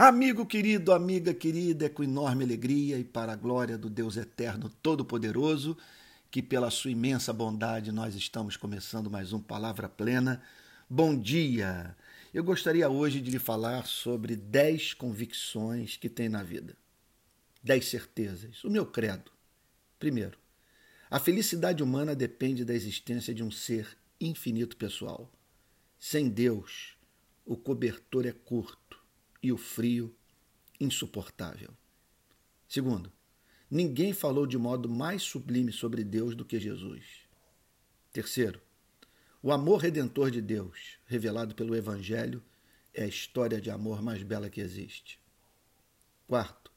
Amigo querido, amiga querida, é com enorme alegria e para a glória do Deus Eterno Todo-Poderoso que, pela sua imensa bondade, nós estamos começando mais um Palavra Plena. Bom dia! Eu gostaria hoje de lhe falar sobre dez convicções que tem na vida. Dez certezas. O meu credo. Primeiro, a felicidade humana depende da existência de um ser infinito pessoal. Sem Deus, o cobertor é curto e o frio insuportável. Segundo, ninguém falou de modo mais sublime sobre Deus do que Jesus. Terceiro, o amor redentor de Deus, revelado pelo Evangelho, é a história de amor mais bela que existe. Quarto,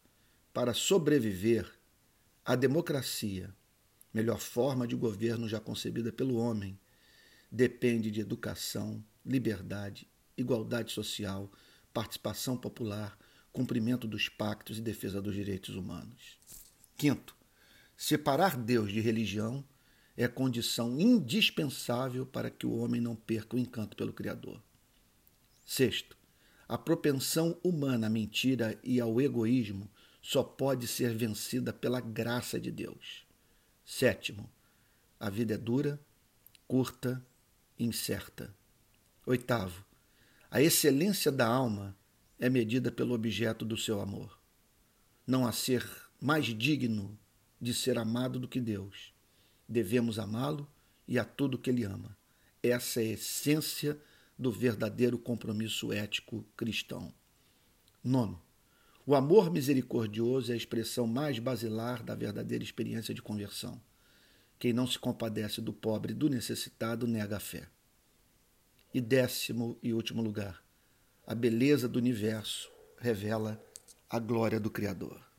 para sobreviver, a democracia, melhor forma de governo já concebida pelo homem, depende de educação, liberdade, igualdade social, participação popular, cumprimento dos pactos e defesa dos direitos humanos. Quinto, separar Deus de religião é condição indispensável para que o homem não perca o encanto pelo Criador. Sexto, a propensão humana à mentira e ao egoísmo só pode ser vencida pela graça de Deus. Sétimo, a vida é dura, curta e incerta. Oitavo, a excelência da alma é medida pelo objeto do seu amor. Não há ser mais digno de ser amado do que Deus. Devemos amá-lo e a tudo que ele ama. Essa é a essência do verdadeiro compromisso ético cristão. Nono, o amor misericordioso é a expressão mais basilar da verdadeira experiência de conversão. Quem não se compadece do pobre e do necessitado nega a fé. E décimo e último lugar, a beleza do universo revela a glória do Criador.